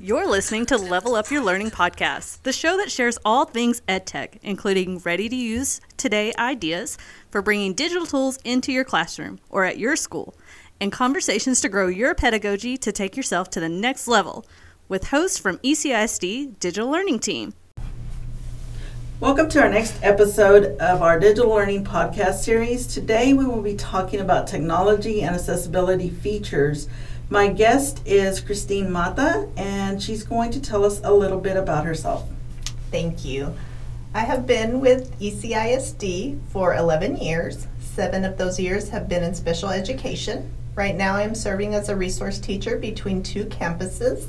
You're listening to Level Up Your Learning podcast, the show that shares all things EdTech, including ready to use today ideas for bringing digital tools into your classroom or at your school, and conversations to grow your pedagogy to take yourself to the next level with hosts from ECISD Digital Learning Team. Welcome to our next episode of our digital learning podcast series. Today we will be talking about technology and accessibility features. My guest is Christine Matta, and she's going to tell us a little bit about herself. Thank you. I have been with ECISD for 11 years. Seven of those years have been in special education. Right now, I'm serving as a resource teacher between two campuses.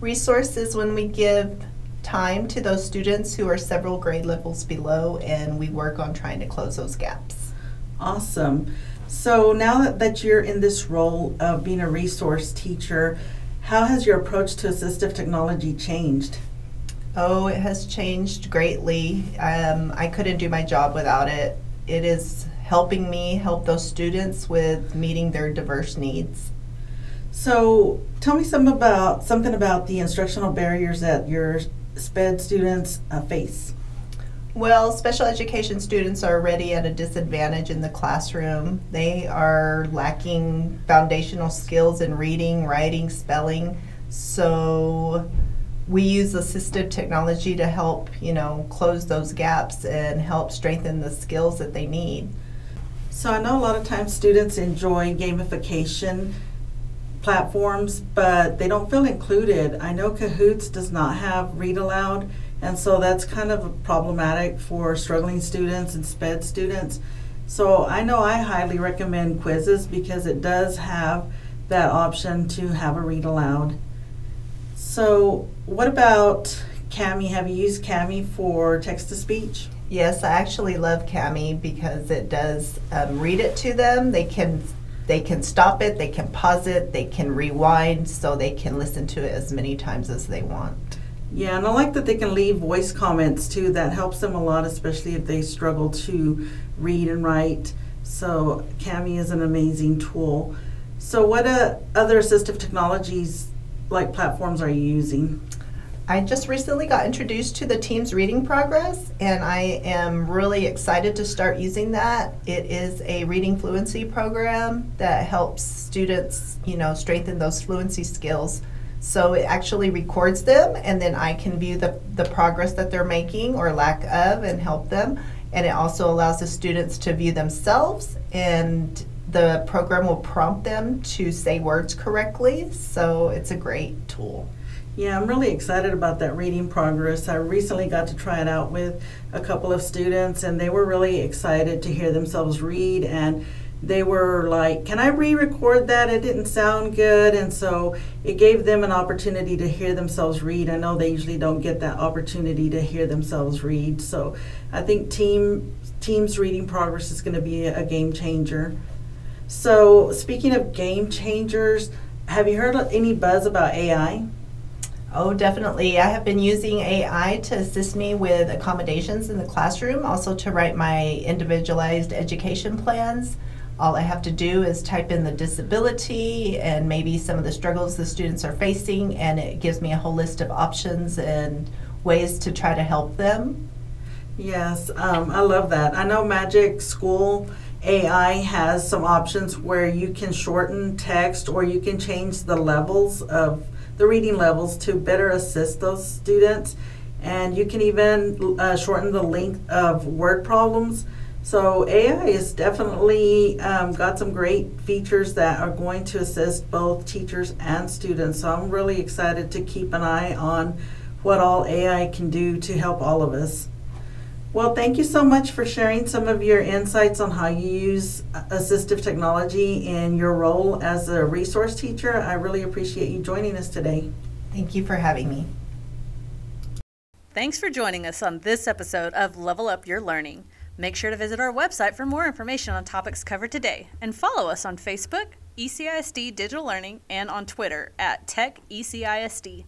Resource is when we give time to those students who are several grade levels below, and we work on trying to close those gaps. Awesome. So now that, that you're in this role of being a resource teacher, how has your approach to assistive technology changed? Oh, it has changed greatly. Um, I couldn't do my job without it. It is helping me help those students with meeting their diverse needs. So tell me some about something about the instructional barriers that your SPED students uh, face. Well, special education students are already at a disadvantage in the classroom. They are lacking foundational skills in reading, writing, spelling. So we use assistive technology to help, you know, close those gaps and help strengthen the skills that they need. So I know a lot of times students enjoy gamification platforms, but they don't feel included. I know Kahoots does not have read aloud, and so that's kind of problematic for struggling students and SPED students. So I know I highly recommend Quizizz because it does have that option to have a read aloud. So what about Kami? Have you used Kami for text to speech? Yes, I actually love Kami because it does um, read it to them. They can they can stop it, they can pause it, they can rewind, so they can listen to it as many times as they want. Yeah, and I like that they can leave voice comments too. That helps them a lot, especially if they struggle to read and write. So Kami is an amazing tool. So what uh, other assistive technologies like platforms are you using? I just recently got introduced to the Teams Reading Progress, and I am really excited to start using that. It is a reading fluency program that helps students, you know, strengthen those fluency skills. So it actually records them, and then I can view the, the progress that they're making or lack of and help them. And it also allows the students to view themselves, and the program will prompt them to say words correctly. So it's a great tool. Yeah, I'm really excited about that reading progress. I recently got to try it out with a couple of students, and they were really excited to hear themselves read. And they were like, Can I re record that? It didn't sound good. And so it gave them an opportunity to hear themselves read. I know they usually don't get that opportunity to hear themselves read. So I think team Teams reading progress is going to be a game changer. So, speaking of game changers, have you heard any buzz about AI? Oh, definitely. I have been using AI to assist me with accommodations in the classroom, also to write my individualized education plans. All I have to do is type in the disability and maybe some of the struggles the students are facing, and it gives me a whole list of options and ways to try to help them. Yes, um, I love that. I know Magic School AI has some options where you can shorten text or you can change the levels of the reading levels to better assist those students. And you can even uh, shorten the length of word problems. So AI has definitely um, got some great features that are going to assist both teachers and students. So I'm really excited to keep an eye on what all AI can do to help all of us. Well, thank you so much for sharing some of your insights on how you use assistive technology in your role as a resource teacher. I really appreciate you joining us today. Thank you for having me. Thanks for joining us on this episode of Level Up Your Learning. Make sure to visit our website for more information on topics covered today and follow us on Facebook, ECISD Digital Learning, and on Twitter at TechECISD.